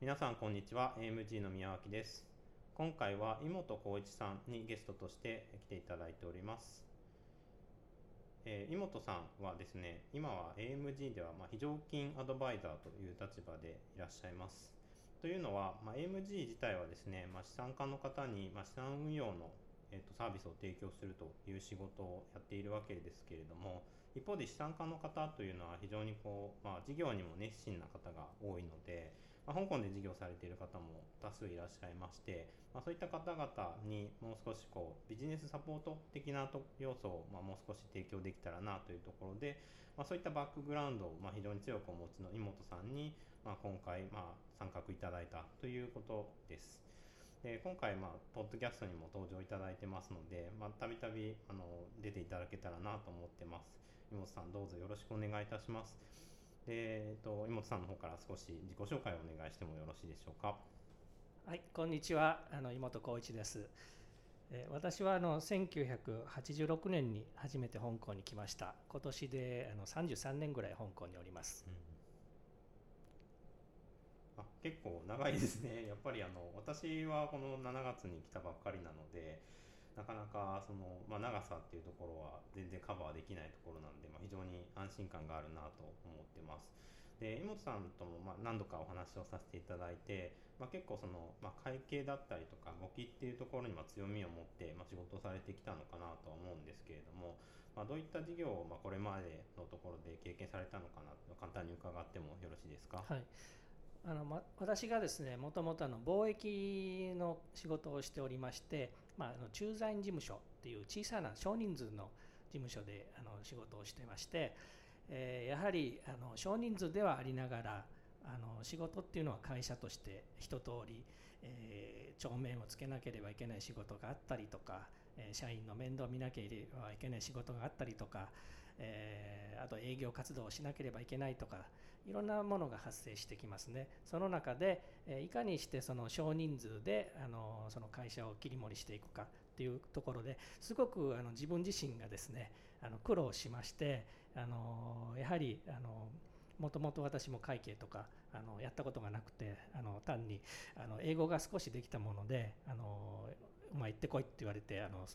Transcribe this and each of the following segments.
皆さんこんにちは。AMG の宮脇です。今回は井本浩一さんにゲストとして来ていただいております。えー、井本さんはですね今は AMG ではま非常勤アドバイザーという立場でいらっしゃいます。というのは、まあ、AMG 自体はですね、まあ、資産家の方に、まあ、資産運用のえーと、サービスを提供するという仕事をやっているわけですけれども一方で資産家の方というのは非常にこう、まあ、事業にも熱心な方が多いので、まあ、香港で事業されている方も多数いらっしゃいまして、まあ、そういった方々にもう少しこうビジネスサポート的な要素を、まあ、もう少し提供できたらなというところで、まあ、そういったバックグラウンドを、まあ、非常に強くお持ちの妹さんに、まあ、今回、まあ、参画いただいたということです。で今回、まあ、ポッドキャストにも登場いただいてますので、まあ、たびたびあの出ていただけたらなと思ってます。妹さんどうぞよろしくお願いいたします。で、えっと、妹さんの方から少し自己紹介をお願いしてもよろしいでしょうか？はい、こんにちは。あの妹光一です。え私はあの1986年に初めて香港に来ました。今年であの33年ぐらい香港におります。うんあ結構長いですねやっぱりあの私はこの7月に来たばっかりなのでなかなかその、まあ、長さっていうところは全然カバーできないところなんで、まあ、非常に安心感があるなと思ってます。で井本さんともま何度かお話をさせていただいて、まあ、結構その、まあ会計だったりとか簿記っていうところにま強みを持って、ま仕事をされてきたのかなとは思うんですけれども、まあどういった事業をまこれまでのところで経験されたのかなと簡単に伺ってもよろしいですか？はいあのま、私がですねもともと貿易の仕事をしておりまして、まあ、あの駐在員事務所っていう小さな少人数の事務所であの仕事をしてまして、えー、やはりあの少人数ではありながらあの仕事っていうのは会社として一通り、えー、帳面をつけなければいけない仕事があったりとか、えー、社員の面倒を見なければいけない仕事があったりとか、えー、あと営業活動をしなければいけないとかいろんなものが発生してきますね。その中で、えいかにしてその少人数であのその会社を切り盛りしていくかっていうところですごくあの自分自身がですねあの苦労しましてあのやはりあのもともと私も会計とかあのやったことがなくてあの単にあの英語が少しできたものであの、まあ、行ってこいって言われてあの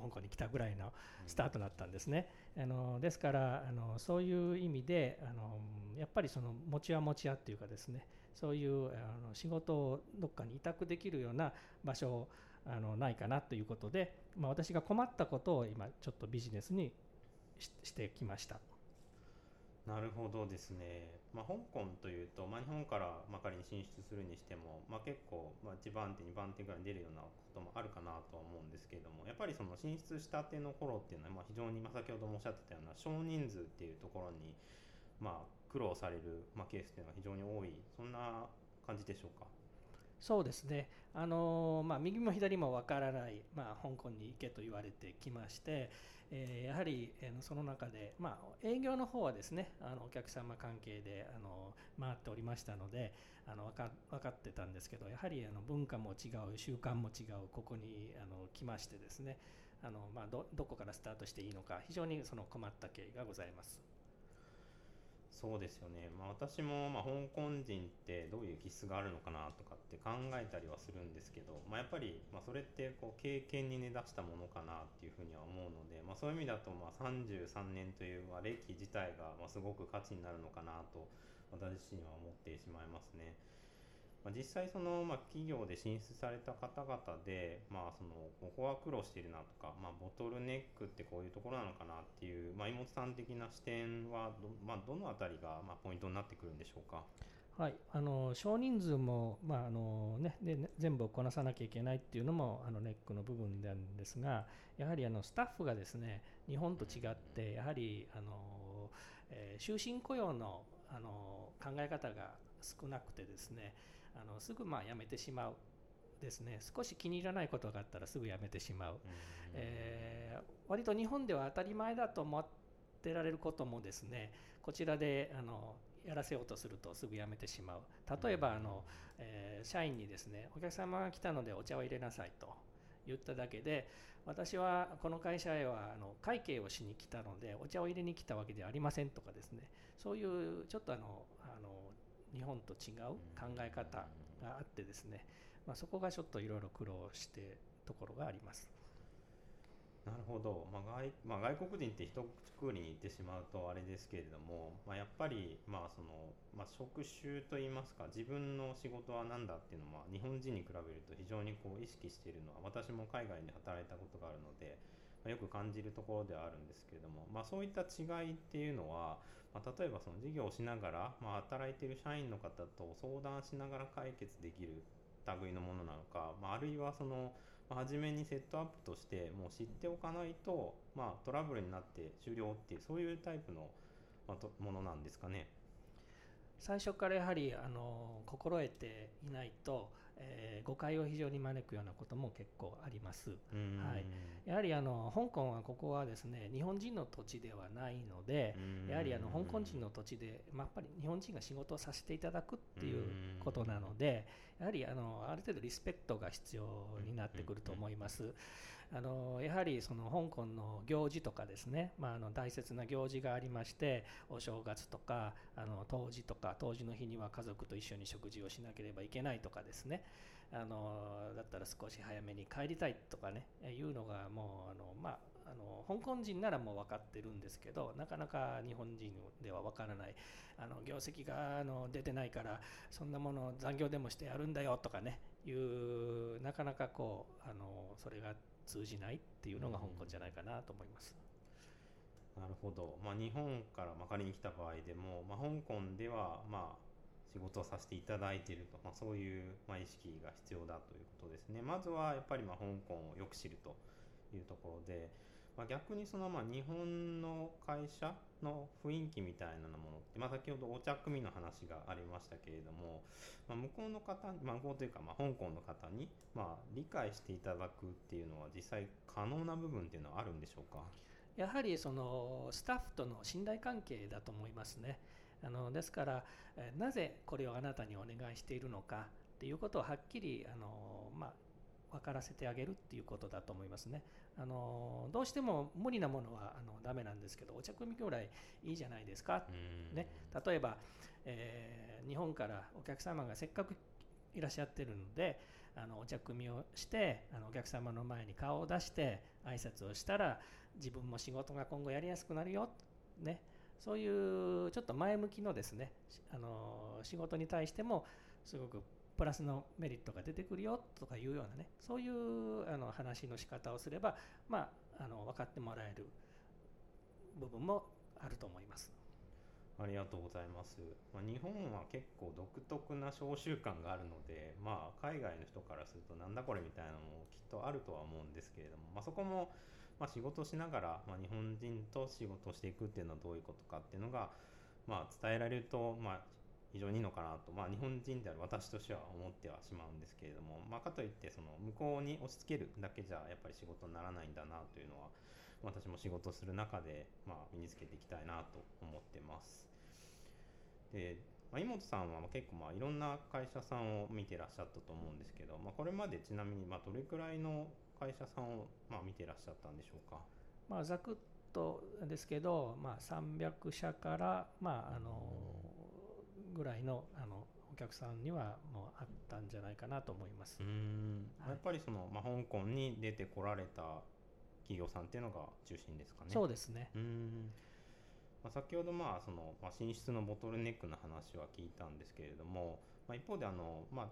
香港に来たぐらいのスタートだったんですね。あのですからあのそういう意味であのやっぱりその持ち屋持ち屋っていうかですねそういうあの仕事をどっかに委託できるような場所あのないかなということで、まあ、私が困ったことを今ちょっとビジネスにしてきました。なるほどですね、まあ、香港というと、まあ、日本からまあ仮に進出するにしても、まあ、結構、まあ1番手2番手ぐらいに出るようなこともあるかなとは思うんですけれどもやっぱりその進出したての頃っていうのは、まあ非常に、ま先ほどもおっしゃってたような少人数っていうところに、まあ苦労される、まあケースっていうのは非常に多い。そんな感じでしょうか？そうですね、あのまあ、右も左も分からない、まあ、香港に行けと言われてきまして、え、やはり、その中で、まあ、営業の方はですねあのお客様関係であの回っておりましたのであの分か分かってたんですけどやはりあの文化も違う習慣も違うここにあの来ましてですねあの、まあど、どこからスタートしていいのか非常にその困った経緯がございます。そうですよね、まあ、私もまあ香港人ってどういう気質があるのかなとかって考えたりはするんですけど、まあ、やっぱりまあそれってこう経験に根出したものかなっていうふうには思うので、まあ、そういう意味だとまあ33年というまあ歴自体がまあすごく価値になるのかなと私自身は思ってしまいますね。まあ、実際その、まあ、企業で進出された方々で、まあ、そのここは苦労しているなとか、まあ、ボトルネックってこういうところなのかなっていう、まあ、妹さん的な視点はど,、まあ、どの辺りが、まあ、ポイントになってくるんでしょうか？はい、あの少人数も、まああのね、で全部こなさなきゃいけないっていうのもあのネックの部分なんですがやはりあのスタッフがですね日本と違ってやはりあの、えー、終身雇用のあの考え方が少なくてですねあのすぐまあ辞めてしまう。ですね。少し気に入らないことがあったらすぐ辞めてしまう、えー、割と日本では当たり前だと思ってられることもですねこちらであのやらせようとするとすぐ辞めてしまう。例えばあの、えー、社員にですねお客様が来たのでお茶を入れなさいと言っただけで私はこの会社へはあの会計をしに来たのでお茶を入れに来たわけではありませんとかですね。そういうちょっとあのあの日日本と違う考え方があってですね、まあ、そこがちょっといろいろ苦労してところがあります。なるほど、まあ外まあ、外国人って一括りに言ってしまうとあれですけれども、まあ、やっぱり、まあそのまあ、職種といいますか自分の仕事は何だっていうのは日本人に比べると非常にこう意識しているのは私も海外で働いたことがあるので、まあ、よく感じるところではあるんですけれども、まあ、そういった違いっていうのは、まあ、例えばその事業をしながら、まあ、働いてる社員の方と相談しながら解決できる類のものなのか、まあ、あるいはそのま初めにセットアップとしてもう知っておかないと、まあ、トラブルになって終了っていうそういうタイプの、まあ、ものなんですかね。最初からやはりあの心得ていないとえー、誤解を非常に招くようなことも結構あります。はい、やはりあの香港はここはですね日本人の土地ではないのでやはりあの香港人の土地で、まあ、やっぱり日本人が仕事をさせていただくっていうことなのでやはりあのある程度リスペクトが必要になってくると思います。あのやはりその香港の行事とかですね、まあ、あの大切な行事がありましてお正月とかあの冬至とか冬至の日には家族と一緒に食事をしなければいけないとかですね。あのだったら少し早めに帰りたいとかねいうのがもうあのまああの香港人ならもう分かってるんですけどなかなか日本人では分からないあの業績があの出てないからそんなもの残業でもしてやるんだよとかねいうなかなかこうあのそれが通じないっていうのが香港じゃないかなと思います。なるほど、まあ、日本からま仮に来た場合でも、まあ、香港ではまあ仕事をさせていただいていると、まあ、そういうま意識が必要だということですね。まずはやっぱりま香港をよく知るというところで、まあ、逆にそのまあ日本の会社の雰囲気みたいなものって、まあ、先ほどお茶組の話がありましたけれども、まあ、向こうの方まあ、向こうというかまあ香港の方にまあ理解していただくっていうのは実際可能な部分っていうのはあるんでしょうか？やはりそのスタッフとの信頼関係だと思いますね。あのですからなぜこれをあなたにお願いしているのかっていうことをはっきりあの、まあ、分からせてあげるっていうことだと思いますね。あのどうしても無理なものはあのダメなんですけどお茶組みぐらいいいじゃないですか、ね、例えば、えー、日本からお客様がせっかくいらっしゃってるのであのお茶組みをしてあのお客様の前に顔を出して挨拶をしたら自分も仕事が今後やりやすくなるよ、ね、そういうちょっと前向きのですねあの仕事に対してもすごくプラスのメリットが出てくるよとかいうようなねそういうあの話の仕方をすれば、まあ、あの分かってもらえる部分もあると思います。ありがとうございます。まあ、日本は結構独特な召集感があるので、まあ、海外の人からするとなんだこれみたいなのもきっとあるとは思うんですけれども、まあ、そこも、ま、仕事しながら、ま、日本人と仕事していくっていうのはどういうことかっていうのが、まあ、伝えられると、まあ、非常にいいのかなと、まあ、日本人である私としては思ってはしまうんですけれども、まあ、かといってその向こうに押し付けるだけじゃやっぱり仕事にならないんだなというのは私も仕事する中で、まあ、身につけていきたいなと思ってます。でまあ、井本さんは結構まあいろんな会社さんを見てらっしゃったと思うんですけど、まあ、これまでちなみにまあどれくらいの会社さんをまあ見てらっしゃったんでしょうか？まあ、ざくっとですけど、まあ、300社から、まあ、あのぐらいのあのお客さんにはもうあったんじゃないかなと思います。うん、はい、やっぱりその、まあ、香港に出てこられた企業さんっていうのが中心ですかね。そうですね。うんまあ、先ほどまあその、まあ、進出のボトルネックの話は聞いたんですけれども、まあ、一方であの、まあ、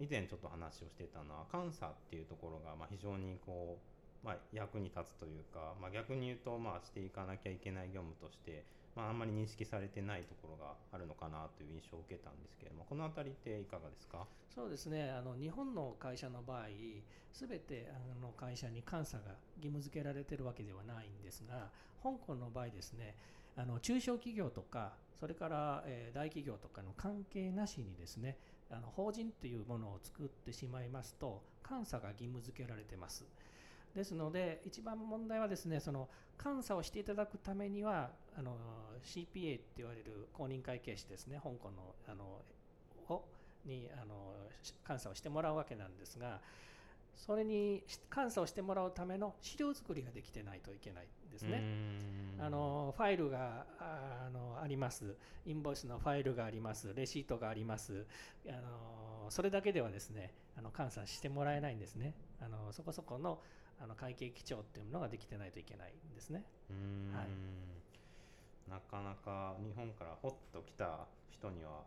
以前ちょっと話をしてたのは監査っていうところがまあ非常にこう、まあ、役に立つというか、まあ、逆に言うとまあしていかなきゃいけない業務としてまあ、あんまり認識されてないところがあるのかなという印象を受けたんですけれどもこの辺りっていかがですか？そうですねあの日本の会社の場合すべてあの会社に監査が義務付けられているわけではないんですが香港の場合ですねあの中小企業とかそれから、え、大企業とかの関係なしにですねあの法人というものを作ってしまいますと監査が義務付けられてます。ですので一番問題はですねその監査をしていただくためにはあの CPA って言われる公認会計士ですね香港のあのをにあの監査をしてもらうわけなんですがそれに監査をしてもらうための資料作りができてないといけないんですね。あのファイルがあのあります、インボイスのファイルがあります、レシートがあります、あのそれだけではですねあの監査してもらえないんですね。あのそこそこのあの会計基調っていうのができてないといけないんですね。はい、なかなか日本からほっと来た人には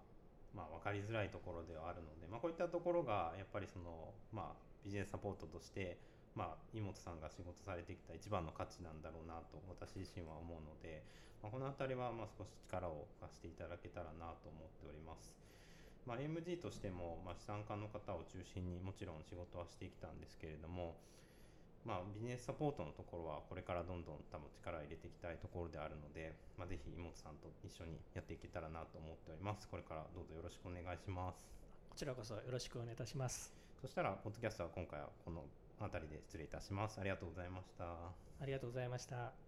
まあ、分かりづらいところではあるので、まあ、こういったところがやっぱりその、まあ、ビジネスサポートとして、まあ、井本さんが仕事されてきた一番の価値なんだろうなと私自身は思うので、まあ、この辺りはまあ少し力を貸していただけたらなと思っております。まあ、AMG としても、まあ、資産家の方を中心にもちろん仕事はしてきたんですけれども、まあ、ビジネスサポートのところはこれからどんどん多分力を入れていきたいところであるので、まあ、ぜひ妹さんと一緒にやっていけたらなと思っております。これからどうぞよろしくお願いします。こちらこそよろしくお願いいたします。そしたら、ポッドキャストは今回はこの辺りで失礼いたします。ありがとうございました。ありがとうございました。